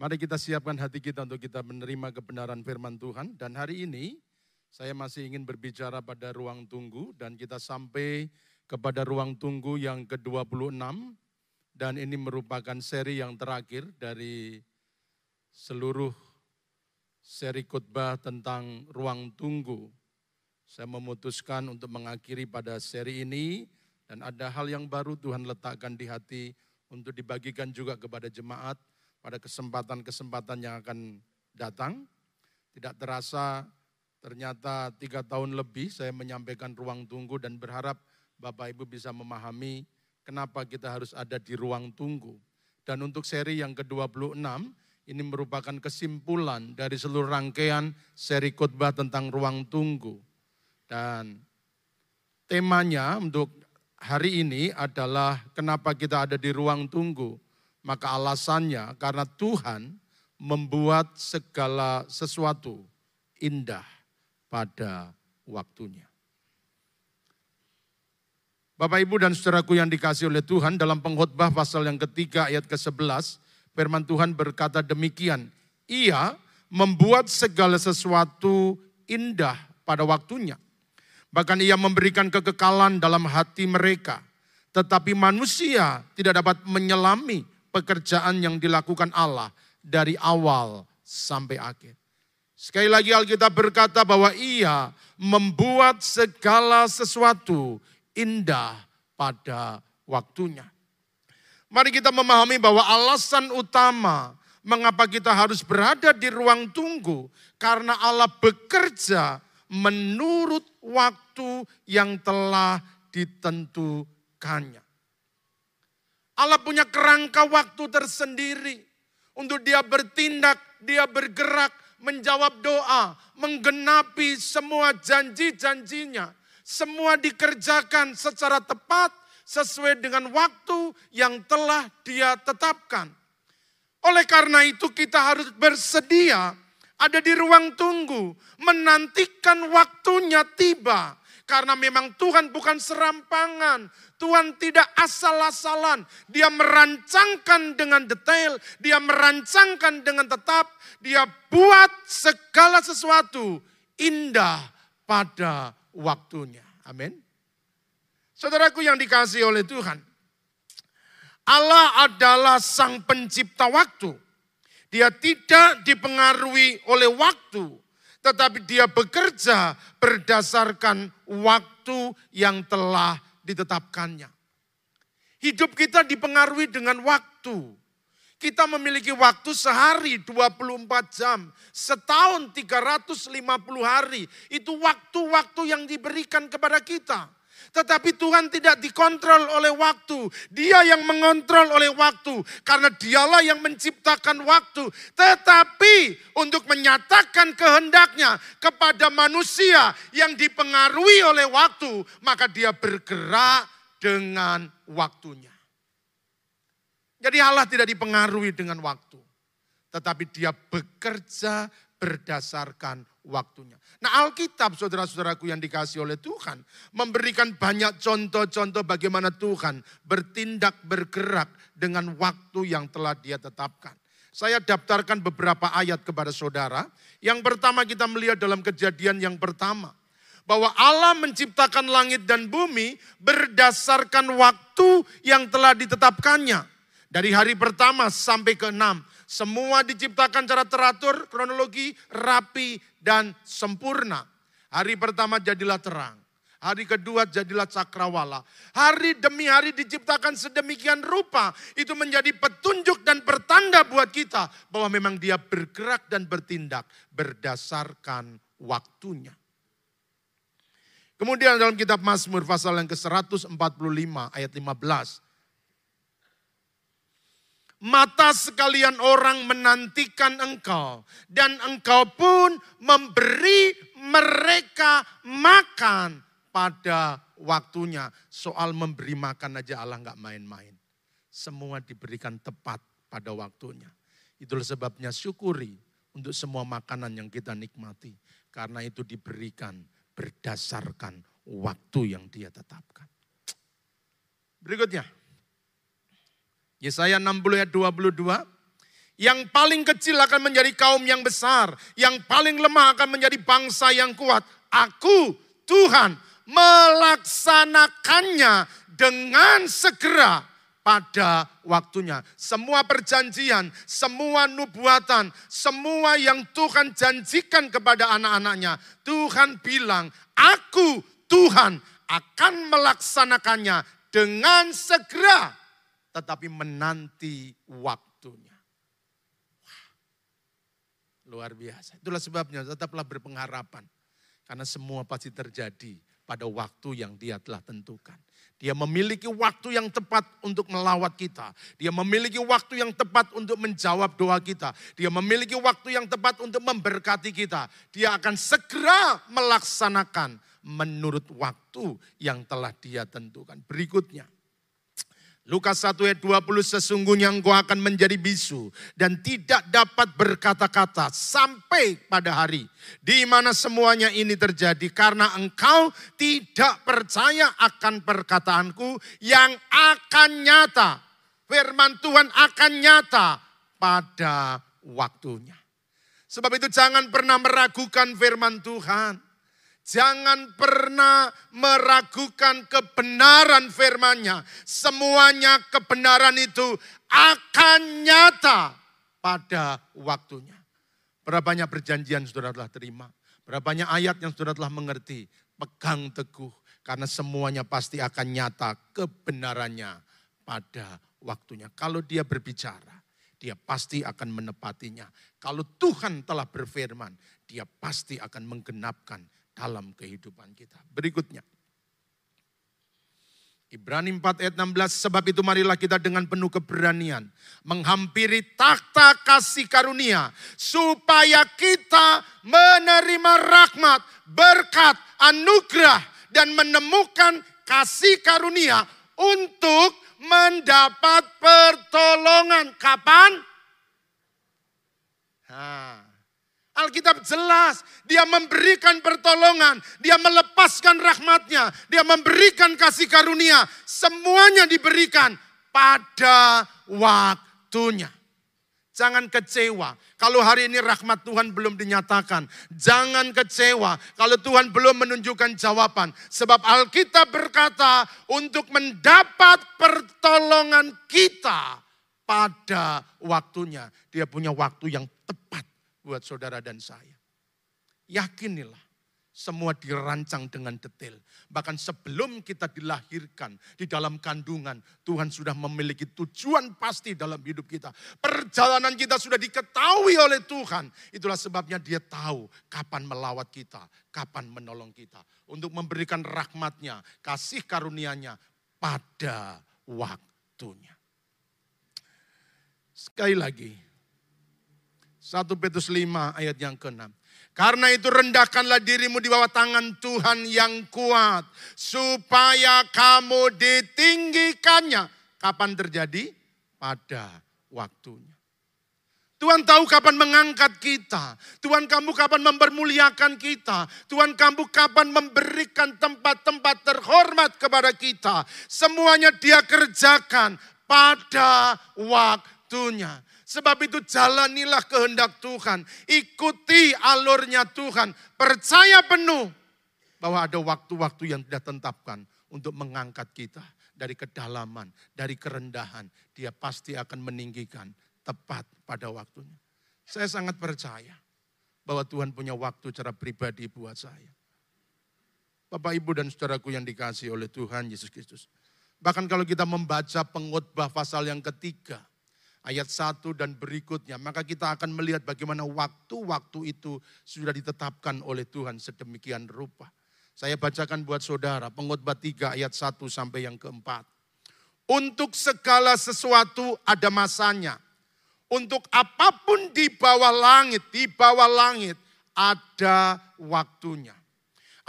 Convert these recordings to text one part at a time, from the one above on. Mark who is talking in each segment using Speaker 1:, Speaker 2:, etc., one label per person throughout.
Speaker 1: Mari kita siapkan hati kita untuk kita menerima kebenaran firman Tuhan. Dan hari ini saya masih ingin berbicara pada ruang tunggu dan kita sampai kepada ruang tunggu yang ke-26 dan ini merupakan seri yang terakhir dari seluruh seri khotbah tentang ruang tunggu. Saya memutuskan untuk mengakhiri pada seri ini dan ada hal yang baru Tuhan letakkan di hati untuk dibagikan juga kepada jemaat pada kesempatan-kesempatan yang akan datang. Tidak terasa ternyata tiga tahun lebih saya menyampaikan ruang tunggu dan berharap Bapak Ibu bisa memahami kenapa kita harus ada di ruang tunggu. Dan untuk seri yang ke-26, ini merupakan kesimpulan dari seluruh rangkaian seri khotbah tentang ruang tunggu. Dan temanya untuk hari ini adalah kenapa kita ada di ruang tunggu. Maka alasannya karena Tuhan membuat segala sesuatu indah pada waktunya. Bapak Ibu dan saudaraku yang dikasih oleh Tuhan dalam pengkhotbah pasal yang ketiga ayat ke-11 firman Tuhan berkata demikian, ia membuat segala sesuatu indah pada waktunya. Bahkan ia memberikan kekekalan dalam hati mereka. Tetapi manusia tidak dapat menyelami pekerjaan yang dilakukan Allah dari awal sampai akhir. Sekali lagi Alkitab berkata bahwa ia membuat segala sesuatu indah pada waktunya. Mari kita memahami bahwa alasan utama mengapa kita harus berada di ruang tunggu karena Allah bekerja menurut waktu yang telah ditentukannya. Allah punya kerangka waktu tersendiri untuk dia bertindak, dia bergerak, menjawab doa, menggenapi semua janji-janjinya. Semua dikerjakan secara tepat sesuai dengan waktu yang telah dia tetapkan. Oleh karena itu kita harus bersedia ada di ruang tunggu, menantikan waktunya tiba. Karena memang Tuhan bukan serampangan. Tuhan tidak asal-asalan. Dia merancangkan dengan detail. Dia merancangkan dengan tetap. Dia buat segala sesuatu indah pada waktunya. Amin. Saudaraku yang dikasih oleh Tuhan. Allah adalah sang pencipta waktu. Dia tidak dipengaruhi oleh waktu tetapi dia bekerja berdasarkan waktu yang telah ditetapkannya. Hidup kita dipengaruhi dengan waktu. Kita memiliki waktu sehari 24 jam, setahun 350 hari. Itu waktu-waktu yang diberikan kepada kita. Tetapi Tuhan tidak dikontrol oleh waktu. Dia yang mengontrol oleh waktu. Karena dialah yang menciptakan waktu. Tetapi untuk menyatakan kehendaknya kepada manusia yang dipengaruhi oleh waktu. Maka dia bergerak dengan waktunya. Jadi Allah tidak dipengaruhi dengan waktu. Tetapi dia bekerja berdasarkan waktunya. Nah Alkitab saudara-saudaraku yang dikasih oleh Tuhan memberikan banyak contoh-contoh bagaimana Tuhan bertindak bergerak dengan waktu yang telah dia tetapkan. Saya daftarkan beberapa ayat kepada saudara. Yang pertama kita melihat dalam kejadian yang pertama. Bahwa Allah menciptakan langit dan bumi berdasarkan waktu yang telah ditetapkannya. Dari hari pertama sampai ke enam. Semua diciptakan secara teratur, kronologi, rapi, dan sempurna. Hari pertama jadilah terang. Hari kedua jadilah cakrawala. Hari demi hari diciptakan sedemikian rupa. Itu menjadi petunjuk dan pertanda buat kita. Bahwa memang dia bergerak dan bertindak berdasarkan waktunya. Kemudian dalam kitab Mazmur pasal yang ke-145 ayat 15 mata sekalian orang menantikan engkau. Dan engkau pun memberi mereka makan pada waktunya. Soal memberi makan aja Allah nggak main-main. Semua diberikan tepat pada waktunya. Itulah sebabnya syukuri untuk semua makanan yang kita nikmati. Karena itu diberikan berdasarkan waktu yang dia tetapkan. Berikutnya. Yesaya 60 ayat 22. Yang paling kecil akan menjadi kaum yang besar. Yang paling lemah akan menjadi bangsa yang kuat. Aku, Tuhan, melaksanakannya dengan segera pada waktunya. Semua perjanjian, semua nubuatan, semua yang Tuhan janjikan kepada anak-anaknya. Tuhan bilang, aku Tuhan akan melaksanakannya dengan segera. Tetapi menanti waktunya. Luar biasa. Itulah sebabnya tetaplah berpengharapan. Karena semua pasti terjadi pada waktu yang dia telah tentukan. Dia memiliki waktu yang tepat untuk melawat kita. Dia memiliki waktu yang tepat untuk menjawab doa kita. Dia memiliki waktu yang tepat untuk memberkati kita. Dia akan segera melaksanakan menurut waktu yang telah dia tentukan. Berikutnya, Lukas 1 ayat 20 sesungguhnya engkau akan menjadi bisu dan tidak dapat berkata-kata sampai pada hari di mana semuanya ini terjadi karena engkau tidak percaya akan perkataanku yang akan nyata. Firman Tuhan akan nyata pada waktunya. Sebab itu jangan pernah meragukan firman Tuhan. Jangan pernah meragukan kebenaran firman-Nya. Semuanya kebenaran itu akan nyata pada waktunya. Berapa banyak perjanjian saudara telah terima. Berapa banyak ayat yang saudara telah mengerti. Pegang teguh. Karena semuanya pasti akan nyata kebenarannya pada waktunya. Kalau dia berbicara, dia pasti akan menepatinya. Kalau Tuhan telah berfirman, dia pasti akan menggenapkan dalam kehidupan kita. Berikutnya. Ibrani 4 ayat 16, sebab itu marilah kita dengan penuh keberanian menghampiri takhta kasih karunia supaya kita menerima rahmat, berkat, anugerah dan menemukan kasih karunia untuk mendapat pertolongan. Kapan? Nah, Alkitab jelas, dia memberikan pertolongan, dia melepaskan rahmatnya, dia memberikan kasih karunia. Semuanya diberikan pada waktunya. Jangan kecewa kalau hari ini rahmat Tuhan belum dinyatakan. Jangan kecewa kalau Tuhan belum menunjukkan jawaban. Sebab Alkitab berkata untuk mendapat pertolongan kita pada waktunya. Dia punya waktu yang tepat buat saudara dan saya. Yakinilah, semua dirancang dengan detail. Bahkan sebelum kita dilahirkan di dalam kandungan, Tuhan sudah memiliki tujuan pasti dalam hidup kita. Perjalanan kita sudah diketahui oleh Tuhan. Itulah sebabnya dia tahu kapan melawat kita, kapan menolong kita. Untuk memberikan rahmatnya, kasih karunia-Nya pada waktunya. Sekali lagi, 1 Petrus 5 ayat yang ke-6. Karena itu rendahkanlah dirimu di bawah tangan Tuhan yang kuat. Supaya kamu ditinggikannya. Kapan terjadi? Pada waktunya. Tuhan tahu kapan mengangkat kita. Tuhan kamu kapan mempermuliakan kita. Tuhan kamu kapan memberikan tempat-tempat terhormat kepada kita. Semuanya dia kerjakan pada waktunya. Sebab itu jalanilah kehendak Tuhan. Ikuti alurnya Tuhan. Percaya penuh bahwa ada waktu-waktu yang tidak tetapkan untuk mengangkat kita dari kedalaman, dari kerendahan. Dia pasti akan meninggikan tepat pada waktunya. Saya sangat percaya bahwa Tuhan punya waktu secara pribadi buat saya. Bapak, Ibu, dan saudaraku yang dikasih oleh Tuhan Yesus Kristus. Bahkan kalau kita membaca pengutbah pasal yang ketiga, ayat 1 dan berikutnya, maka kita akan melihat bagaimana waktu-waktu itu sudah ditetapkan oleh Tuhan sedemikian rupa. Saya bacakan buat saudara, pengutbah 3 ayat 1 sampai yang keempat. Untuk segala sesuatu ada masanya. Untuk apa pun di bawah langit, di bawah langit ada waktunya.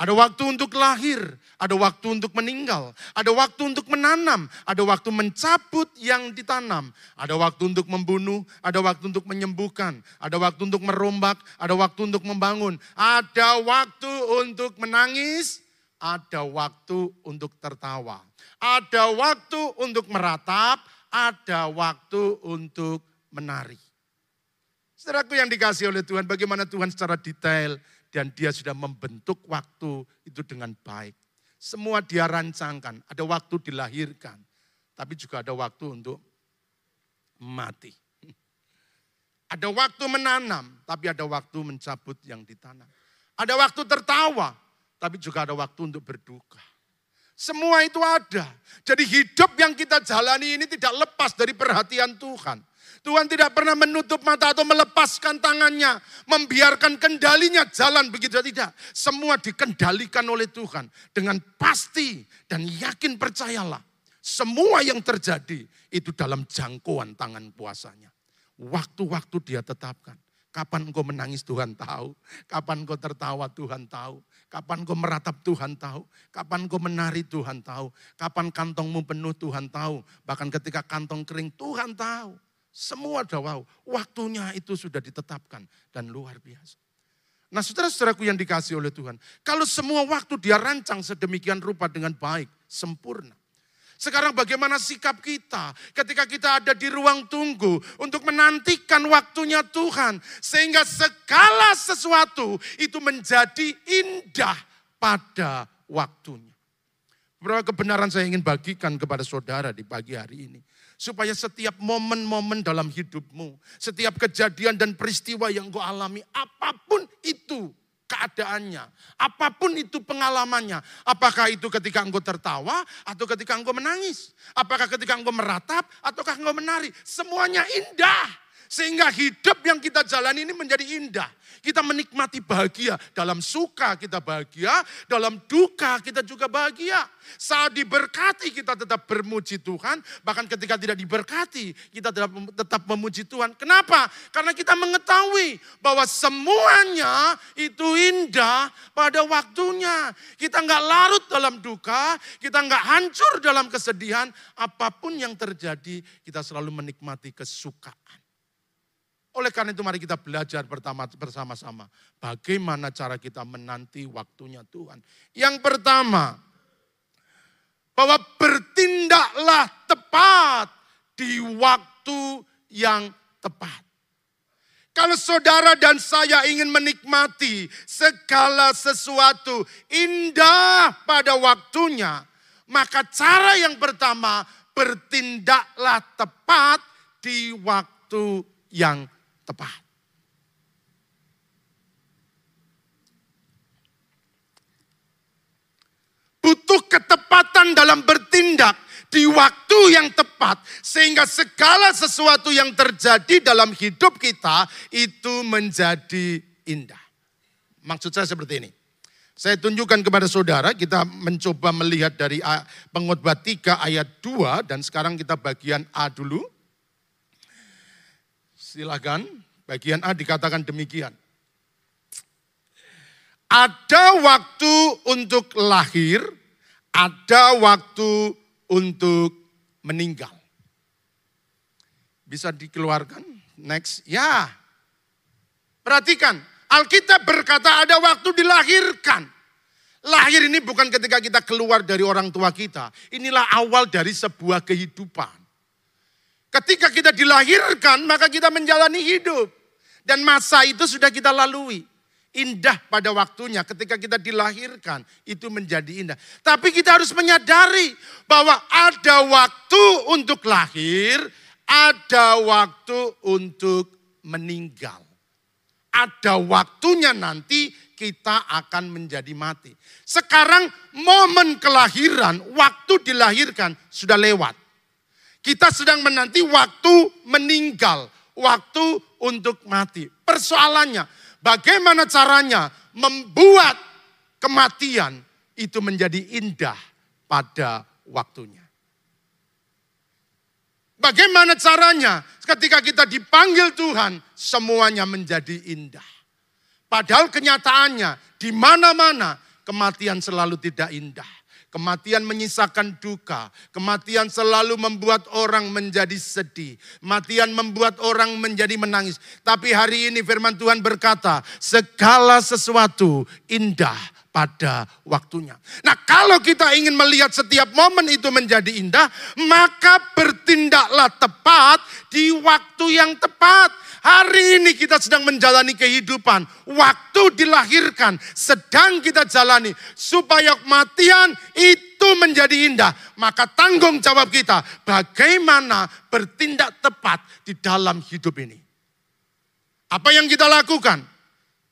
Speaker 1: Ada waktu untuk lahir, ada waktu untuk meninggal, ada waktu untuk menanam, ada waktu mencabut yang ditanam, ada waktu untuk membunuh, ada waktu untuk menyembuhkan, ada waktu untuk merombak, ada waktu untuk membangun, ada waktu untuk menangis, ada waktu untuk tertawa, ada waktu untuk meratap, ada waktu untuk menari. Saudaraku yang dikasih oleh Tuhan, bagaimana Tuhan secara detail dan dia sudah membentuk waktu itu dengan baik. Semua dia rancangkan, ada waktu dilahirkan, tapi juga ada waktu untuk mati. Ada waktu menanam, tapi ada waktu mencabut yang ditanam. Ada waktu tertawa, tapi juga ada waktu untuk berduka. Semua itu ada. Jadi hidup yang kita jalani ini tidak lepas dari perhatian Tuhan. Tuhan tidak pernah menutup mata atau melepaskan tangannya, membiarkan kendalinya jalan begitu tidak. Semua dikendalikan oleh Tuhan dengan pasti dan yakin percayalah. Semua yang terjadi itu dalam jangkauan tangan puasanya. Waktu-waktu dia tetapkan. Kapan engkau menangis Tuhan tahu. Kapan engkau tertawa Tuhan tahu. Kapan engkau meratap Tuhan tahu. Kapan engkau menari Tuhan tahu. Kapan kantongmu penuh Tuhan tahu. Bahkan ketika kantong kering Tuhan tahu. Semua ada wow. Waktunya itu sudah ditetapkan dan luar biasa. Nah saudara-saudaraku yang dikasih oleh Tuhan. Kalau semua waktu dia rancang sedemikian rupa dengan baik, sempurna. Sekarang bagaimana sikap kita ketika kita ada di ruang tunggu untuk menantikan waktunya Tuhan. Sehingga segala sesuatu itu menjadi indah pada waktunya. Beberapa kebenaran saya ingin bagikan kepada saudara di pagi hari ini. Supaya setiap momen-momen dalam hidupmu, setiap kejadian dan peristiwa yang kau alami, apa pun itu keadaannya. Apa pun itu pengalamannya. Apakah itu ketika engkau tertawa atau ketika engkau menangis. Apakah ketika engkau meratap ataukah engkau menari. Semuanya indah. Sehingga hidup yang kita jalani ini menjadi indah. Kita menikmati bahagia. Dalam suka kita bahagia, dalam duka kita juga bahagia. Saat diberkati kita tetap bermuji Tuhan. Bahkan ketika tidak diberkati kita tetap, tetap memuji Tuhan. Kenapa? Karena kita mengetahui bahwa semuanya itu indah pada waktunya. Kita nggak larut dalam duka, kita nggak hancur dalam kesedihan. Apa pun yang terjadi kita selalu menikmati kesukaan. Oleh karena itu mari kita belajar bersama-sama. Bagaimana cara kita menanti waktunya Tuhan. Yang pertama, bahwa bertindaklah tepat di waktu yang tepat. Kalau saudara dan saya ingin menikmati segala sesuatu indah pada waktunya, maka cara yang pertama bertindaklah tepat di waktu yang tepat. Butuh ketepatan dalam bertindak di waktu yang tepat, sehingga segala sesuatu yang terjadi dalam hidup kita itu menjadi indah. Maksud saya seperti ini. Saya tunjukkan kepada saudara, kita mencoba melihat dari pengkhotbah 3 ayat 2 dan sekarang kita bagian A dulu. Silakan, bagian A dikatakan demikian. Ada waktu untuk lahir, ada waktu untuk meninggal. Bisa dikeluarkan? Next. Ya. Perhatikan, Alkitab berkata ada waktu dilahirkan. Lahir ini bukan ketika kita keluar dari orang tua kita. Inilah awal dari sebuah kehidupan. Ketika kita dilahirkan, maka kita menjalani hidup. Dan masa itu sudah kita lalui. Indah pada waktunya ketika kita dilahirkan itu menjadi indah. Tapi kita harus menyadari bahwa ada waktu untuk lahir, ada waktu untuk meninggal. Ada waktunya nanti kita akan menjadi mati. Sekarang momen kelahiran, waktu dilahirkan sudah lewat. Kita sedang menanti waktu meninggal, waktu untuk mati. Persoalannya, bagaimana caranya membuat kematian itu menjadi indah pada waktunya. Bagaimana caranya ketika kita dipanggil Tuhan, semuanya menjadi indah. Padahal kenyataannya di mana-mana kematian selalu tidak indah. Kematian menyisakan duka. Kematian selalu membuat orang menjadi sedih. Kematian membuat orang menjadi menangis. Tapi hari ini firman Tuhan berkata, segala sesuatu indah pada waktunya. Nah, kalau kita ingin melihat setiap momen itu menjadi indah, maka bertindaklah tepat di waktu yang tepat. Hari ini kita sedang menjalani kehidupan. Waktu dilahirkan sedang kita jalani. Supaya kematian itu menjadi indah. Maka tanggung jawab kita bagaimana bertindak tepat di dalam hidup ini. Apa yang kita lakukan?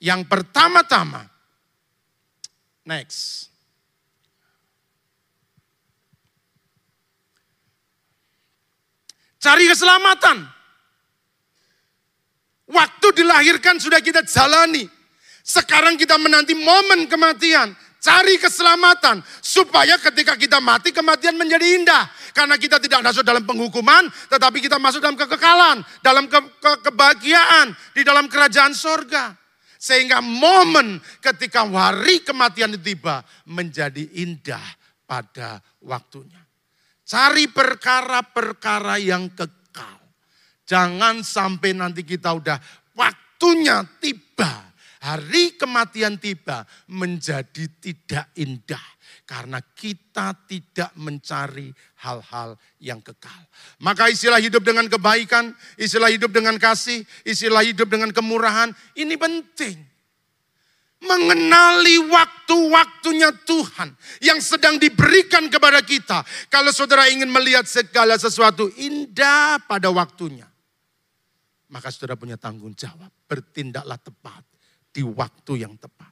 Speaker 1: Yang pertama-tama. Next. Cari keselamatan. Waktu dilahirkan sudah kita jalani. Sekarang kita menanti momen kematian. Cari keselamatan. Supaya ketika kita mati kematian menjadi indah. Karena kita tidak masuk dalam penghukuman. Tetapi kita masuk dalam kekekalan. Dalam ke ke kebahagiaan. Di dalam kerajaan sorga. Sehingga momen ketika hari kematian tiba. Menjadi indah pada waktunya. Cari perkara-perkara yang kekal Jangan sampai nanti kita udah waktunya tiba. Hari kematian tiba menjadi tidak indah. Karena kita tidak mencari hal-hal yang kekal. Maka istilah hidup dengan kebaikan, istilah hidup dengan kasih, istilah hidup dengan kemurahan, ini penting mengenali waktu-waktunya Tuhan yang sedang diberikan kepada kita. Kalau saudara ingin melihat segala sesuatu indah pada waktunya, maka saudara punya tanggung jawab. Bertindaklah tepat di waktu yang tepat.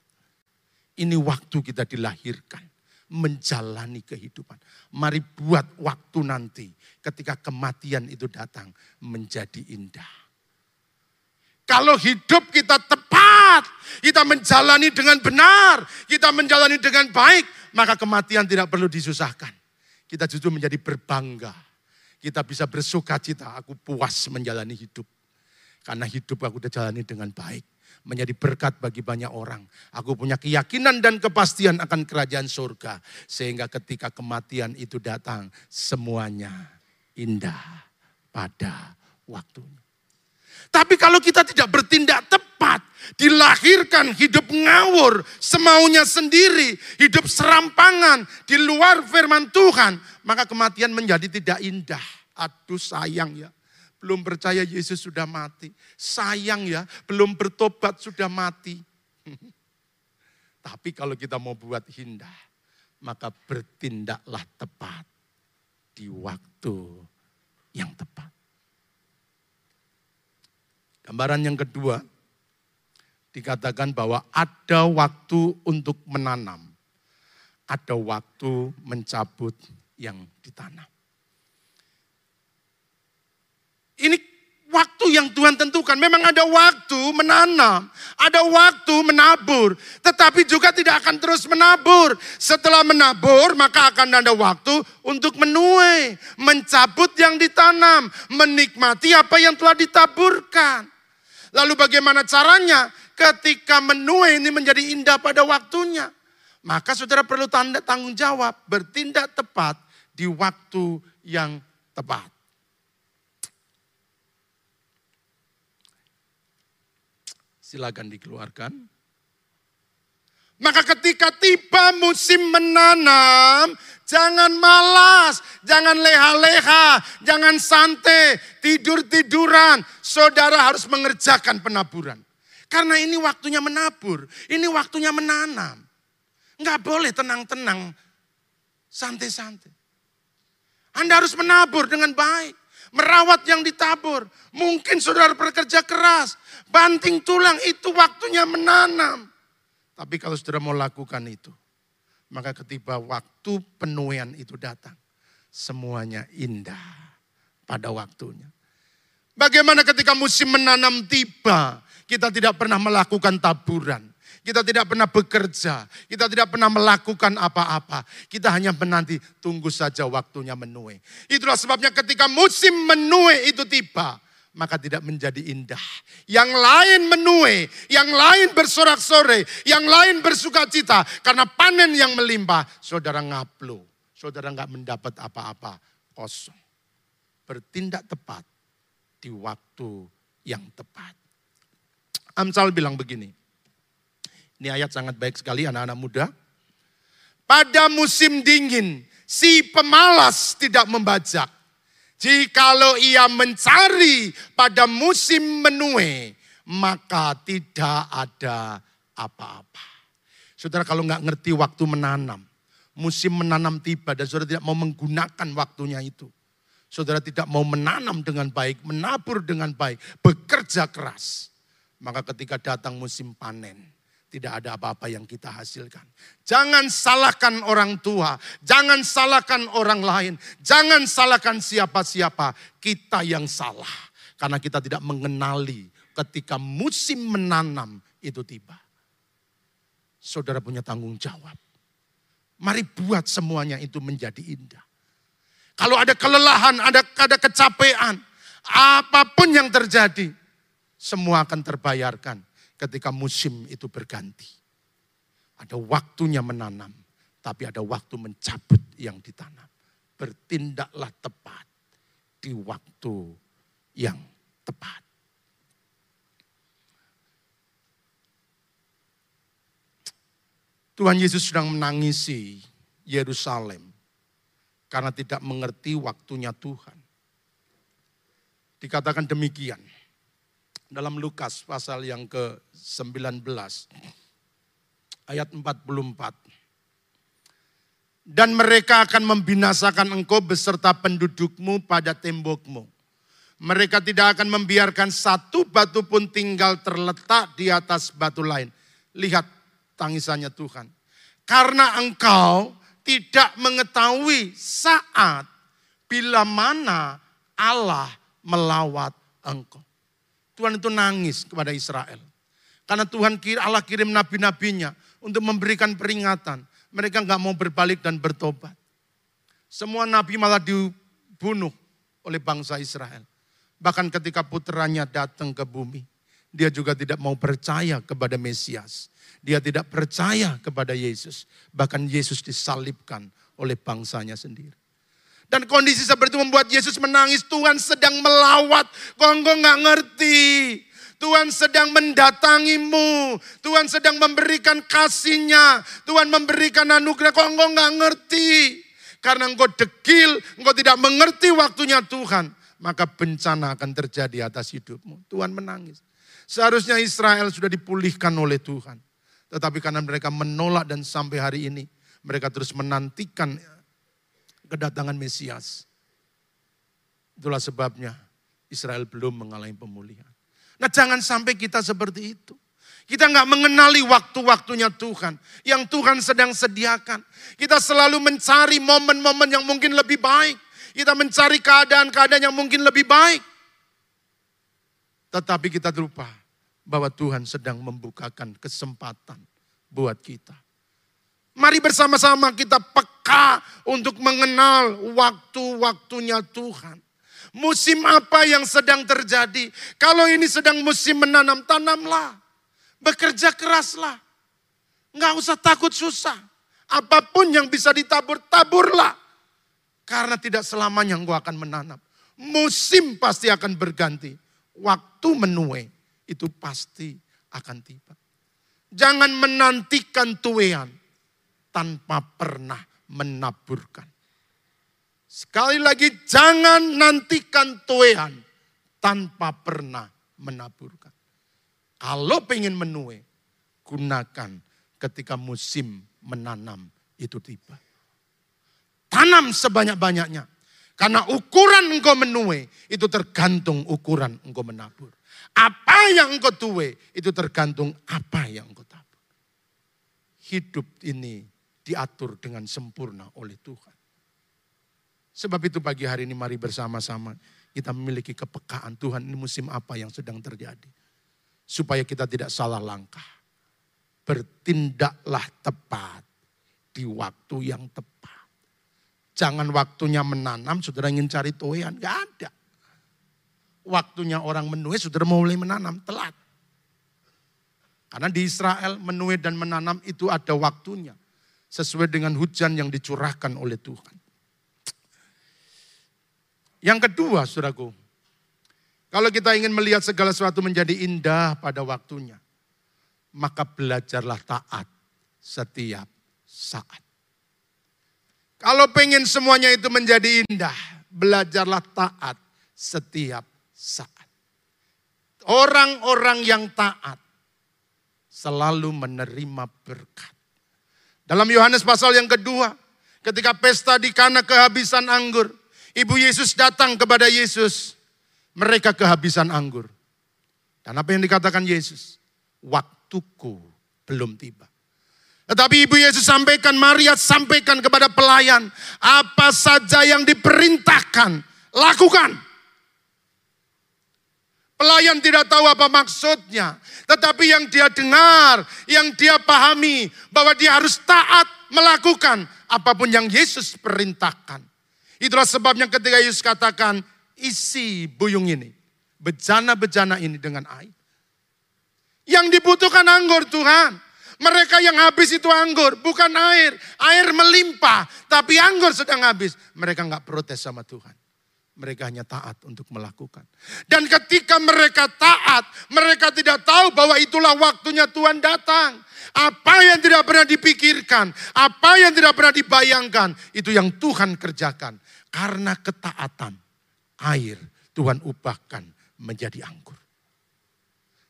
Speaker 1: Ini waktu kita dilahirkan. Menjalani kehidupan. Mari buat waktu nanti ketika kematian itu datang menjadi indah. Kalau hidup kita tepat, kita menjalani dengan benar, kita menjalani dengan baik, maka kematian tidak perlu disusahkan. Kita justru menjadi berbangga. Kita bisa bersuka cita, aku puas menjalani hidup. Karena hidup aku udah jalani dengan baik. Menjadi berkat bagi banyak orang. Aku punya keyakinan dan kepastian akan kerajaan surga. Sehingga ketika kematian itu datang, semuanya indah pada waktunya. Tapi kalau kita tidak bertindak tepat, dilahirkan hidup ngawur, semaunya sendiri, hidup serampangan, di luar firman Tuhan, maka kematian menjadi tidak indah. Aduh sayang ya. Belum percaya Yesus sudah mati. Sayang ya, belum bertobat sudah mati. Tapi kalau kita mau buat indah, maka bertindaklah tepat di waktu yang tepat. Gambaran yang kedua, dikatakan bahwa ada waktu untuk menanam, ada waktu mencabut yang ditanam. Ini waktu yang Tuhan tentukan. Memang ada waktu menanam, ada waktu menabur, tetapi juga tidak akan terus menabur. Setelah menabur, maka akan ada waktu untuk menuai, mencabut yang ditanam, menikmati apa yang telah ditaburkan. Lalu bagaimana caranya ketika menuai ini menjadi indah pada waktunya? Maka saudara perlu tanda tanggung jawab, bertindak tepat di waktu yang tepat. Silakan dikeluarkan. Maka ketika tiba musim menanam, jangan malas, jangan leha-leha, jangan santai, tidur-tiduran. Saudara harus mengerjakan penaburan. Karena ini waktunya menabur, ini waktunya menanam. Enggak boleh tenang-tenang, santai-santai. Anda harus menabur dengan baik merawat yang ditabur. Mungkin saudara bekerja keras, banting tulang itu waktunya menanam. Tapi kalau saudara mau lakukan itu, maka ketika waktu penuaian itu datang, semuanya indah pada waktunya. Bagaimana ketika musim menanam tiba, kita tidak pernah melakukan taburan. Kita tidak pernah bekerja, kita tidak pernah melakukan apa-apa. Kita hanya menanti, tunggu saja waktunya menuai. Itulah sebabnya ketika musim menuai itu tiba, maka tidak menjadi indah. Yang lain menuai, yang lain bersorak-sore, yang lain bersuka cita. Karena panen yang melimpah, saudara ngaplu. Saudara nggak mendapat apa-apa, kosong. Bertindak tepat di waktu yang tepat. Amsal bilang begini, ini ayat sangat baik sekali anak-anak muda. pada musim dingin, si pemalas tidak membajak. Jikalau ia mencari pada musim menue, maka tidak ada apa-apa. Saudara kalau nggak ngerti waktu menanam, musim menanam tiba dan saudara tidak mau menggunakan waktunya itu. Saudara tidak mau menanam dengan baik, menabur dengan baik, bekerja keras. Maka ketika datang musim panen, tidak ada apa-apa yang kita hasilkan. Jangan salahkan orang tua, jangan salahkan orang lain, jangan salahkan siapa-siapa. Kita yang salah karena kita tidak mengenali ketika musim menanam itu tiba. Saudara punya tanggung jawab. Mari buat semuanya itu menjadi indah. Kalau ada kelelahan, ada ada kecapean, apa pun yang terjadi, semua akan terbayarkan ketika musim itu berganti. Ada waktunya menanam, tapi ada waktu mencabut yang ditanam. Bertindaklah tepat di waktu yang tepat. Tuhan Yesus sedang menangisi Yerusalem karena tidak mengerti waktunya Tuhan. Dikatakan demikian dalam Lukas pasal yang ke-19 ayat 44. Dan mereka akan membinasakan engkau beserta pendudukmu pada tembokmu. Mereka tidak akan membiarkan satu batu pun tinggal terletak di atas batu lain. Lihat tangisannya Tuhan. Karena engkau tidak mengetahui saat bila mana Allah melawat engkau. Tuhan itu nangis kepada Israel. Karena Tuhan Allah kirim nabi-nabinya untuk memberikan peringatan. Mereka nggak mau berbalik dan bertobat. Semua nabi malah dibunuh oleh bangsa Israel. Bahkan ketika putranya datang ke bumi, dia juga tidak mau percaya kepada Mesias. Dia tidak percaya kepada Yesus. Bahkan Yesus disalibkan oleh bangsanya sendiri. Dan kondisi seperti itu membuat Yesus menangis. Tuhan sedang melawat. Kok engkau nggak ngerti. Tuhan sedang mendatangimu. Tuhan sedang memberikan kasihnya. Tuhan memberikan anugerah. Kok engkau nggak ngerti. Karena engkau dekil, engkau tidak mengerti waktunya Tuhan. Maka bencana akan terjadi atas hidupmu. Tuhan menangis. Seharusnya Israel sudah dipulihkan oleh Tuhan. Tetapi karena mereka menolak dan sampai hari ini mereka terus menantikan kedatangan Mesias. Itulah sebabnya Israel belum mengalami pemulihan. Nah jangan sampai kita seperti itu. Kita nggak mengenali waktu-waktunya Tuhan. Yang Tuhan sedang sediakan. Kita selalu mencari momen-momen yang mungkin lebih baik. Kita mencari keadaan-keadaan yang mungkin lebih baik. Tetapi kita lupa bahwa Tuhan sedang membukakan kesempatan buat kita. Mari bersama-sama kita peka untuk mengenal waktu-waktunya Tuhan. Musim apa yang sedang terjadi? Kalau ini sedang musim menanam, tanamlah. Bekerja keraslah. Enggak usah takut susah. Apa pun yang bisa ditabur, taburlah. Karena tidak selamanya engkau akan menanam. Musim pasti akan berganti. Waktu menuai itu pasti akan tiba. Jangan menantikan tuean tanpa pernah menaburkan. Sekali lagi jangan nantikan tuean tanpa pernah menaburkan. Kalau pengen menuai, gunakan ketika musim menanam itu tiba. Tanam sebanyak-banyaknya. Karena ukuran engkau menuai itu tergantung ukuran engkau menabur. Apa yang engkau tuai itu tergantung apa yang engkau tabur. Hidup ini diatur dengan sempurna oleh Tuhan. Sebab itu pagi hari ini mari bersama-sama kita memiliki kepekaan Tuhan ini musim apa yang sedang terjadi. Supaya kita tidak salah langkah. Bertindaklah tepat di waktu yang tepat. Jangan waktunya menanam, saudara ingin cari toyan, gak ada. Waktunya orang menuai, saudara mau mulai menanam, telat. Karena di Israel menuai dan menanam itu ada waktunya sesuai dengan hujan yang dicurahkan oleh Tuhan. Yang kedua, saudaraku, kalau kita ingin melihat segala sesuatu menjadi indah pada waktunya, maka belajarlah taat setiap saat. Kalau pengen semuanya itu menjadi indah, belajarlah taat setiap saat. Orang-orang yang taat selalu menerima berkat. Dalam Yohanes pasal yang kedua, ketika pesta di kana kehabisan anggur, ibu Yesus datang kepada Yesus, mereka kehabisan anggur. Dan apa yang dikatakan Yesus? Waktuku belum tiba. Tetapi Ibu Yesus sampaikan, Maria sampaikan kepada pelayan, apa saja yang diperintahkan, lakukan. Pelayan tidak tahu apa maksudnya, tetapi yang dia dengar, yang dia pahami, bahwa dia harus taat melakukan apa pun yang Yesus perintahkan. Itulah sebabnya ketika Yesus katakan, isi buyung ini, bejana-bejana ini dengan air. Yang dibutuhkan anggur Tuhan. Mereka yang habis itu anggur, bukan air. Air melimpah, tapi anggur sedang habis. Mereka nggak protes sama Tuhan. Mereka hanya taat untuk melakukan. Dan ketika mereka taat, mereka tidak tahu bahwa itulah waktunya Tuhan datang. Apa yang tidak pernah dipikirkan, apa yang tidak pernah dibayangkan, itu yang Tuhan kerjakan. Karena ketaatan, air Tuhan ubahkan menjadi anggur.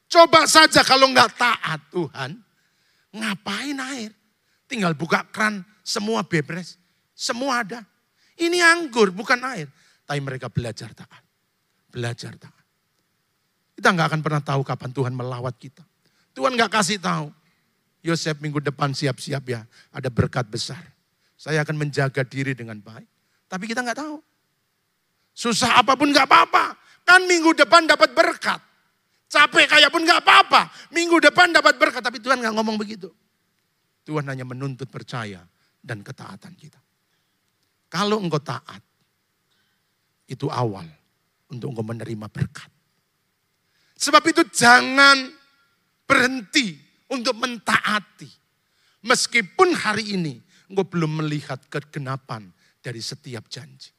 Speaker 1: Coba saja kalau nggak taat Tuhan, Ngapain air? Tinggal buka keran, semua bebres. Semua ada. Ini anggur, bukan air. Tapi mereka belajar taat. Belajar taat. Kita nggak akan pernah tahu kapan Tuhan melawat kita. Tuhan nggak kasih tahu. Yosef minggu depan siap-siap ya, ada berkat besar. Saya akan menjaga diri dengan baik. Tapi kita nggak tahu. Susah apa pun nggak apa-apa. Kan minggu depan dapat berkat. Capek kayak pun gak apa-apa. Minggu depan dapat berkat. Tapi Tuhan gak ngomong begitu. Tuhan hanya menuntut percaya dan ketaatan kita. Kalau engkau taat, itu awal untuk engkau menerima berkat. Sebab itu jangan berhenti untuk mentaati. Meskipun hari ini engkau belum melihat kegenapan dari setiap janji.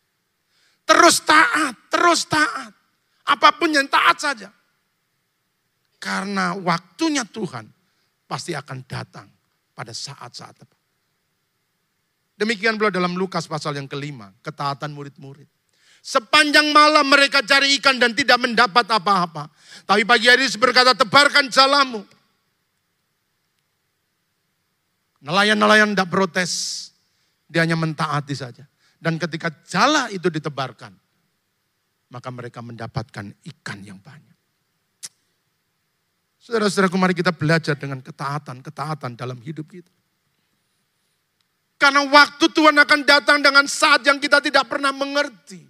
Speaker 1: Terus taat, terus taat. Apa pun yang taat saja. Karena waktunya Tuhan pasti akan datang pada saat-saat tepat. Demikian pula dalam Lukas pasal yang kelima, ketaatan murid-murid. Sepanjang malam mereka cari ikan dan tidak mendapat apa-apa. Tapi pagi hari berkata, tebarkan jalamu. Nelayan-nelayan tidak protes. Dia hanya mentaati saja. Dan ketika jala itu ditebarkan, maka mereka mendapatkan ikan yang banyak. Saudara-saudaraku mari kita belajar dengan ketaatan-ketaatan dalam hidup kita. Karena waktu Tuhan akan datang dengan saat yang kita tidak pernah mengerti.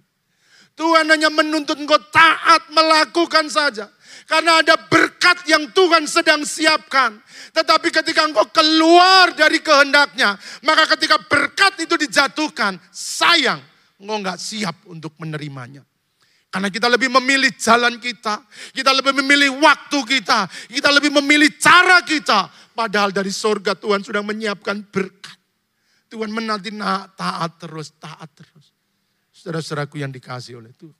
Speaker 1: Tuhan hanya menuntut engkau taat melakukan saja. Karena ada berkat yang Tuhan sedang siapkan. Tetapi ketika engkau keluar dari kehendaknya, maka ketika berkat itu dijatuhkan, sayang, engkau nggak siap untuk menerimanya. Karena kita lebih memilih jalan kita, kita lebih memilih waktu kita, kita lebih memilih cara kita. Padahal dari sorga Tuhan sudah menyiapkan berkat. Tuhan menanti taat terus, taat terus. Saudara-saudaraku yang dikasih oleh Tuhan.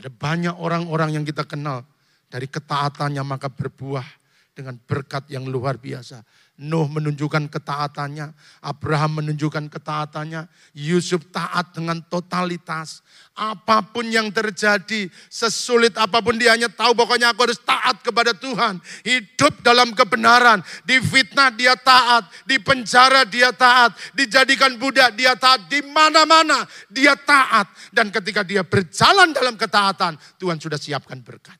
Speaker 1: Ada banyak orang-orang yang kita kenal dari ketaatannya maka berbuah dengan berkat yang luar biasa. Nuh menunjukkan ketaatannya, Abraham menunjukkan ketaatannya, Yusuf taat dengan totalitas. Apa pun yang terjadi, sesulit apa pun dia hanya tahu pokoknya aku harus taat kepada Tuhan. Hidup dalam kebenaran, di fitnah dia taat, di penjara dia taat, dijadikan budak dia taat, di mana-mana dia taat. Dan ketika dia berjalan dalam ketaatan, Tuhan sudah siapkan berkat.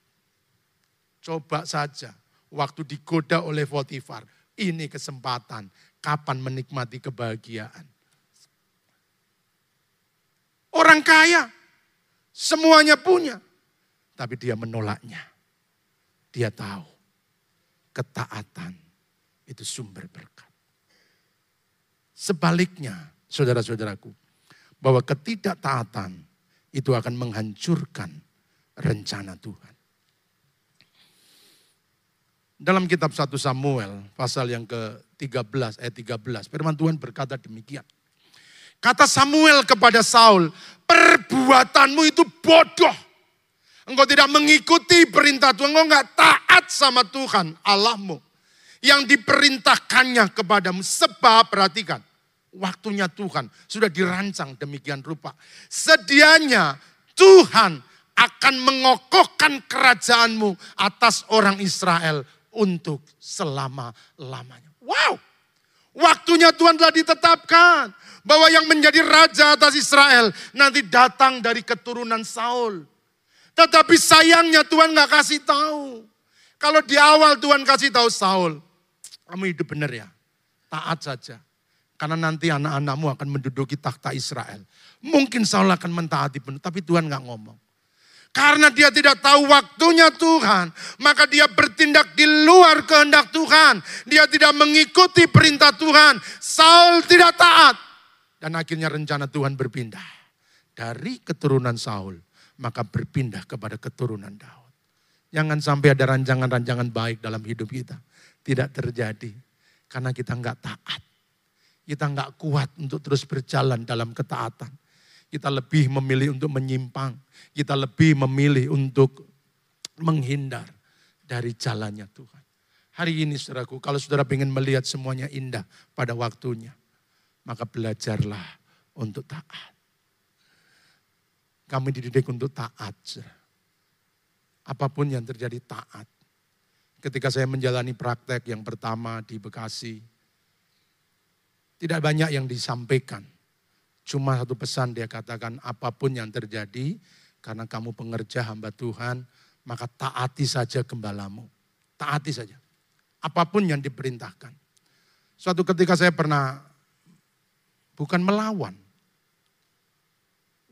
Speaker 1: Coba saja waktu digoda oleh Potifar ini kesempatan kapan menikmati kebahagiaan. Orang kaya, semuanya punya, tapi dia menolaknya. Dia tahu ketaatan itu sumber berkat. Sebaliknya, saudara-saudaraku, bahwa ketidaktaatan itu akan menghancurkan rencana Tuhan. Dalam kitab 1 Samuel pasal yang ke-13 ayat 13 firman Tuhan berkata demikian. Kata Samuel kepada Saul, perbuatanmu itu bodoh. Engkau tidak mengikuti perintah Tuhan, engkau enggak taat sama Tuhan Allahmu. Yang diperintahkannya kepadamu. Sebab perhatikan, Waktunya Tuhan sudah dirancang demikian rupa. Sedianya Tuhan akan mengokohkan kerajaanmu atas orang Israel untuk selama-lamanya. Wow, waktunya Tuhan telah ditetapkan bahwa yang menjadi raja atas Israel nanti datang dari keturunan Saul. Tetapi sayangnya Tuhan nggak kasih tahu. Kalau di awal Tuhan kasih tahu Saul, kamu hidup benar ya, taat saja. Karena nanti anak-anakmu akan menduduki takhta Israel. Mungkin Saul akan mentaati penuh, tapi Tuhan nggak ngomong. Karena dia tidak tahu waktunya Tuhan, maka dia bertindak di luar kehendak Tuhan. Dia tidak mengikuti perintah Tuhan. Saul tidak taat. Dan akhirnya rencana Tuhan berpindah. Dari keturunan Saul, maka berpindah kepada keturunan Daud. Jangan sampai ada rancangan-rancangan baik dalam hidup kita. Tidak terjadi. Karena kita nggak taat. Kita nggak kuat untuk terus berjalan dalam ketaatan. Kita lebih memilih untuk menyimpang. Kita lebih memilih untuk menghindar dari jalannya Tuhan. Hari ini saudaraku, kalau saudara ingin melihat semuanya indah pada waktunya, maka belajarlah untuk taat. Kami dididik untuk taat. Apa pun yang terjadi taat. Ketika saya menjalani praktek yang pertama di Bekasi, tidak banyak yang disampaikan. Cuma satu pesan dia katakan, apa pun yang terjadi, karena kamu pengerja hamba Tuhan, maka taati saja gembalamu. Taati saja. Apa pun yang diperintahkan. Suatu ketika saya pernah, bukan melawan.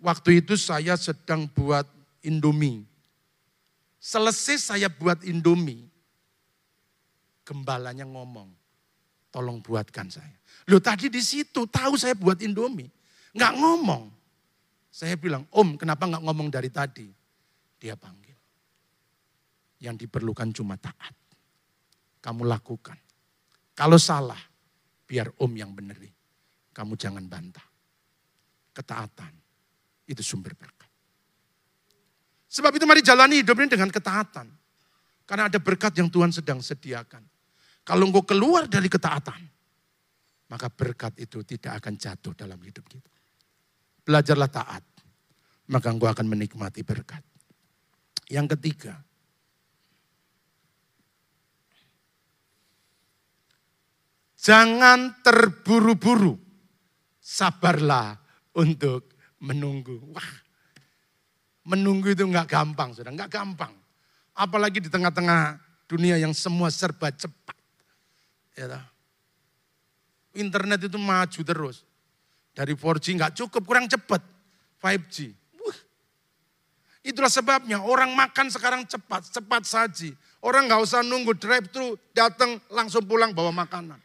Speaker 1: Waktu itu saya sedang buat Indomie. Selesai saya buat Indomie, gembalanya ngomong, tolong buatkan saya. Loh tadi di situ tahu saya buat Indomie. Nggak ngomong. Saya bilang, om kenapa nggak ngomong dari tadi? Dia panggil. Yang diperlukan cuma taat. Kamu lakukan. Kalau salah, biar om yang beneri. Kamu jangan bantah. Ketaatan, itu sumber berkat. Sebab itu mari jalani hidup ini dengan ketaatan. Karena ada berkat yang Tuhan sedang sediakan. Kalau engkau keluar dari ketaatan, maka berkat itu tidak akan jatuh dalam hidup kita. Belajarlah taat, maka engkau akan menikmati berkat. Yang ketiga, jangan terburu-buru, sabarlah untuk menunggu. Wah, menunggu itu nggak gampang, sudah nggak gampang. Apalagi di tengah-tengah dunia yang semua serba cepat. Ya, internet itu maju terus. Dari 4G nggak cukup, kurang cepat. 5G. Wuh. Itulah sebabnya orang makan sekarang cepat, cepat saji. Orang nggak usah nunggu drive thru datang langsung pulang bawa makanan.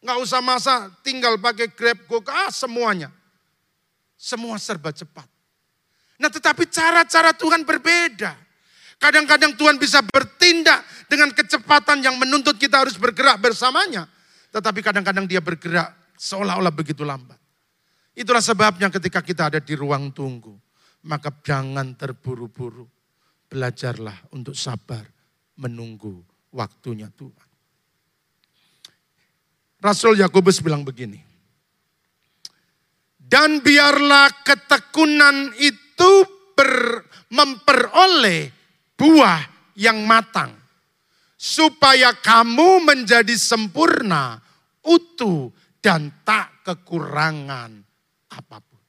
Speaker 1: Nggak usah masa tinggal pakai grab, go ah, semuanya. Semua serba cepat. Nah tetapi cara-cara Tuhan berbeda. Kadang-kadang Tuhan bisa bertindak dengan kecepatan yang menuntut kita harus bergerak bersamanya. Tetapi kadang-kadang dia bergerak seolah-olah begitu lambat. Itulah sebabnya ketika kita ada di ruang tunggu, maka jangan terburu-buru. Belajarlah untuk sabar menunggu waktunya Tuhan. Rasul Yakobus bilang begini. Dan biarlah ketekunan itu ber, memperoleh buah yang matang supaya kamu menjadi sempurna, utuh, dan tak kekurangan apa pun.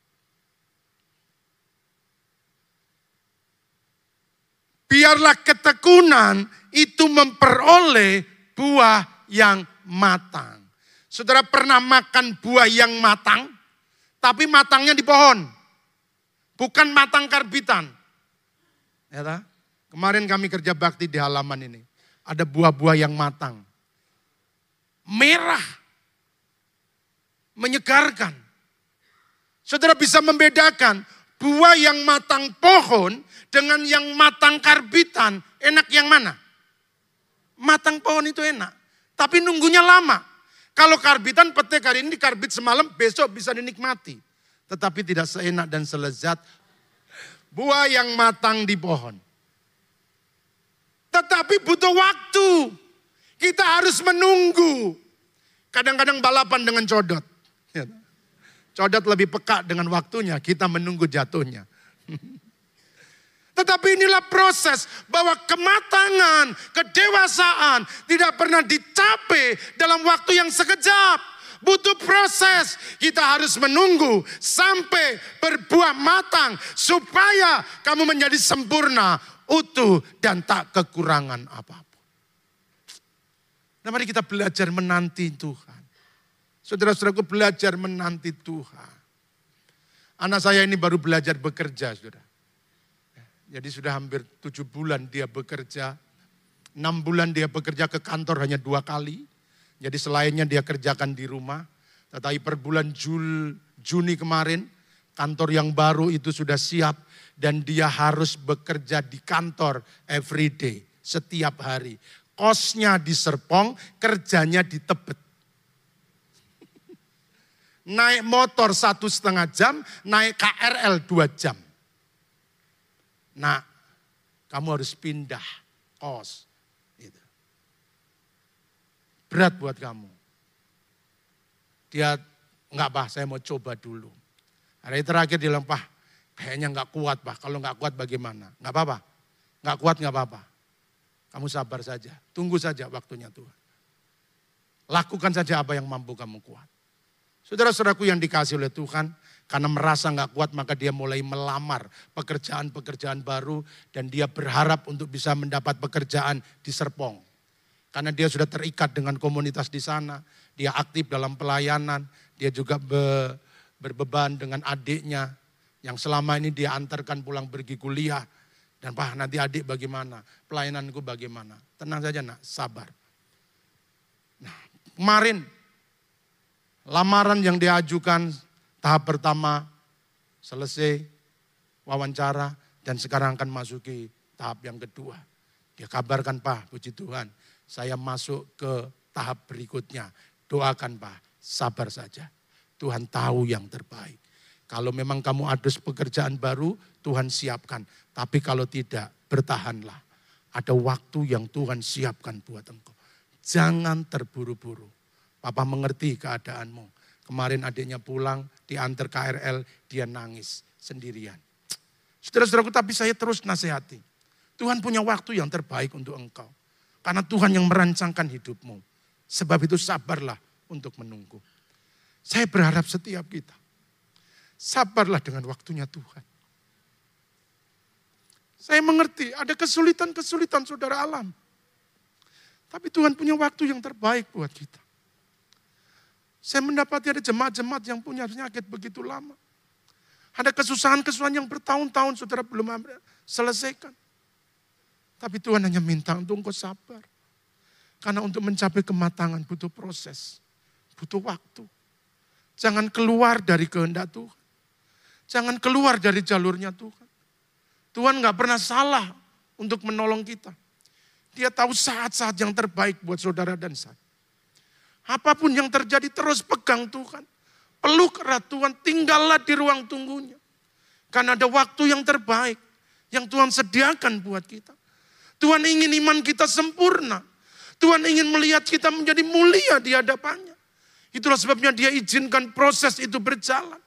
Speaker 1: Biarlah ketekunan itu memperoleh buah yang matang. Saudara pernah makan buah yang matang, tapi matangnya di pohon. Bukan matang karbitan. Ya, Kemarin kami kerja bakti di halaman ini ada buah-buah yang matang. Merah. Menyegarkan. Saudara bisa membedakan buah yang matang pohon dengan yang matang karbitan. Enak yang mana? Matang pohon itu enak. Tapi nunggunya lama. Kalau karbitan petik hari ini dikarbit semalam, besok bisa dinikmati. Tetapi tidak seenak dan selezat buah yang matang di pohon. Tetapi butuh waktu. Kita harus menunggu. Kadang-kadang balapan dengan codot. Codat lebih peka dengan waktunya, kita menunggu jatuhnya. Tetapi inilah proses bahwa kematangan, kedewasaan tidak pernah dicapai dalam waktu yang sekejap. Butuh proses. Kita harus menunggu sampai berbuah matang supaya kamu menjadi sempurna, utuh dan tak kekurangan apa pun. Nah mari kita belajar menanti Tuhan. Saudara-saudaraku belajar menanti Tuhan. Anak saya ini baru belajar bekerja, saudara. Jadi sudah hampir tujuh bulan dia bekerja. Enam bulan dia bekerja ke kantor hanya dua kali. Jadi selainnya dia kerjakan di rumah. Tetapi per bulan Jul, Juni kemarin, kantor yang baru itu sudah siap. Dan dia harus bekerja di kantor every day, setiap hari. Kosnya di Serpong, kerjanya di Tebet. Naik motor satu setengah jam, naik KRL dua jam. Nah, kamu harus pindah kos. Gitu. Berat buat kamu. Dia nggak bah, saya mau coba dulu. Hari terakhir dia lempah, kayaknya nggak kuat bah. Kalau nggak kuat bagaimana? Nggak apa-apa. Nggak kuat nggak apa-apa. Kamu sabar saja, tunggu saja waktunya Tuhan. Lakukan saja apa yang mampu kamu kuat. Saudara-saudaraku yang dikasih oleh Tuhan, karena merasa nggak kuat maka dia mulai melamar pekerjaan-pekerjaan baru dan dia berharap untuk bisa mendapat pekerjaan di Serpong. Karena dia sudah terikat dengan komunitas di sana, dia aktif dalam pelayanan, dia juga be, berbeban dengan adiknya yang selama ini dia antarkan pulang pergi kuliah. Dan pak nanti adik bagaimana, pelayananku bagaimana. Tenang saja nak, sabar. Nah kemarin lamaran yang diajukan Tahap pertama selesai wawancara dan sekarang akan masuki tahap yang kedua. Dia kabarkan Pak, puji Tuhan, saya masuk ke tahap berikutnya. Doakan Pak, sabar saja. Tuhan tahu yang terbaik. Kalau memang kamu ada pekerjaan baru, Tuhan siapkan. Tapi kalau tidak, bertahanlah. Ada waktu yang Tuhan siapkan buat engkau. Jangan terburu-buru. Papa mengerti keadaanmu. Kemarin adiknya pulang, diantar KRL, dia nangis sendirian. Saudara-saudaraku, tapi saya terus nasihati. Tuhan punya waktu yang terbaik untuk engkau. Karena Tuhan yang merancangkan hidupmu. Sebab itu sabarlah untuk menunggu. Saya berharap setiap kita. Sabarlah dengan waktunya Tuhan. Saya mengerti ada kesulitan-kesulitan saudara alam. Tapi Tuhan punya waktu yang terbaik buat kita. Saya mendapati ada jemaat-jemaat yang punya penyakit begitu lama. Ada kesusahan-kesusahan yang bertahun-tahun saudara belum selesaikan. Tapi Tuhan hanya minta untuk engkau sabar. Karena untuk mencapai kematangan butuh proses, butuh waktu. Jangan keluar dari kehendak Tuhan. Jangan keluar dari jalurnya Tuhan. Tuhan gak pernah salah untuk menolong kita. Dia tahu saat-saat yang terbaik buat saudara dan saya. Apa pun yang terjadi terus pegang Tuhan. Peluk erat Tuhan, tinggallah di ruang tunggunya. Karena ada waktu yang terbaik yang Tuhan sediakan buat kita. Tuhan ingin iman kita sempurna. Tuhan ingin melihat kita menjadi mulia di hadapannya. Itulah sebabnya dia izinkan proses itu berjalan.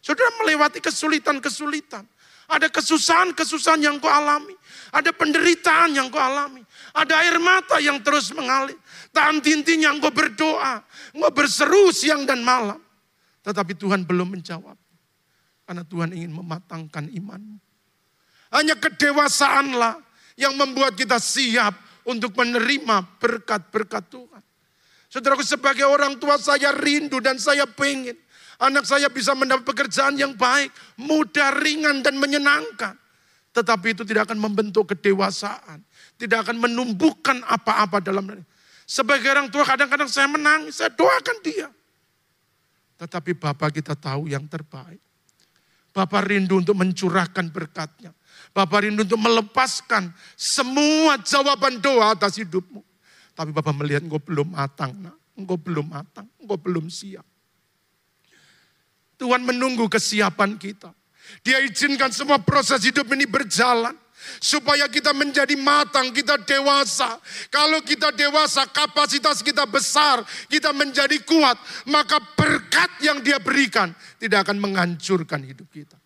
Speaker 1: Saudara melewati kesulitan-kesulitan. Ada kesusahan-kesusahan yang kau alami. Ada penderitaan yang kau alami. Ada air mata yang terus mengalir. Tak intinya engkau berdoa, engkau berseru siang dan malam. Tetapi Tuhan belum menjawab. Karena Tuhan ingin mematangkan imanmu. Hanya kedewasaanlah yang membuat kita siap untuk menerima berkat-berkat Tuhan. Saudaraku sebagai orang tua saya rindu dan saya pengen anak saya bisa mendapat pekerjaan yang baik, mudah, ringan dan menyenangkan. Tetapi itu tidak akan membentuk kedewasaan, tidak akan menumbuhkan apa-apa dalam sebagai orang tua kadang-kadang saya menangis, saya doakan dia. Tetapi Bapak kita tahu yang terbaik. Bapak rindu untuk mencurahkan berkatnya. Bapak rindu untuk melepaskan semua jawaban doa atas hidupmu. Tapi Bapak melihat engkau belum matang, nak. engkau belum matang, engkau belum siap. Tuhan menunggu kesiapan kita. Dia izinkan semua proses hidup ini berjalan. Supaya kita menjadi matang, kita dewasa. Kalau kita dewasa, kapasitas kita besar, kita menjadi kuat, maka berkat yang Dia berikan tidak akan menghancurkan hidup kita.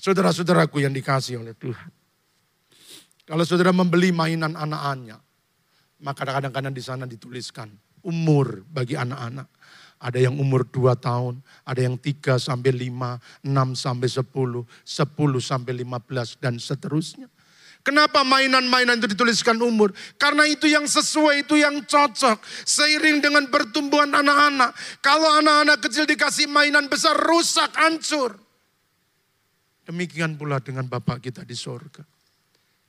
Speaker 1: Saudara-saudaraku yang dikasih oleh Tuhan. Kalau saudara membeli mainan anak-anaknya, maka kadang-kadang di sana dituliskan umur bagi anak-anak. Ada yang umur 2 tahun, ada yang 3 sampai 5, 6 sampai 10, 10 sampai 15 dan seterusnya. Kenapa mainan-mainan itu dituliskan umur? Karena itu yang sesuai, itu yang cocok. Seiring dengan pertumbuhan anak-anak. Kalau anak-anak kecil dikasih mainan besar, rusak, hancur. Demikian pula dengan Bapak kita di sorga.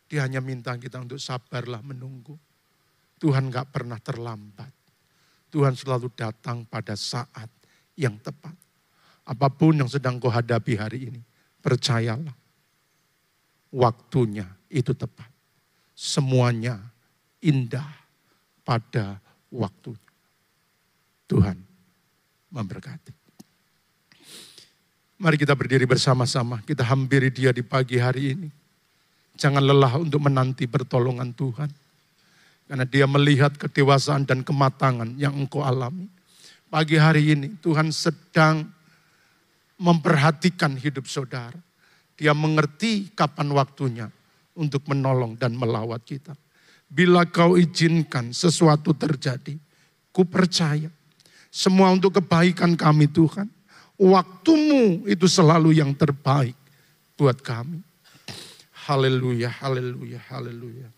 Speaker 1: Dia hanya minta kita untuk sabarlah menunggu. Tuhan gak pernah terlambat. Tuhan selalu datang pada saat yang tepat. Apa pun yang sedang kau hadapi hari ini, percayalah. Waktunya itu tepat. Semuanya indah pada waktunya. Tuhan memberkati. Mari kita berdiri bersama-sama, kita hampiri dia di pagi hari ini. Jangan lelah untuk menanti pertolongan Tuhan. Karena dia melihat kedewasaan dan kematangan yang engkau alami. Pagi hari ini Tuhan sedang memperhatikan hidup saudara. Dia mengerti kapan waktunya untuk menolong dan melawat kita. Bila kau izinkan sesuatu terjadi, ku percaya semua untuk kebaikan kami Tuhan. Waktumu itu selalu yang terbaik buat kami. Haleluya, haleluya, haleluya.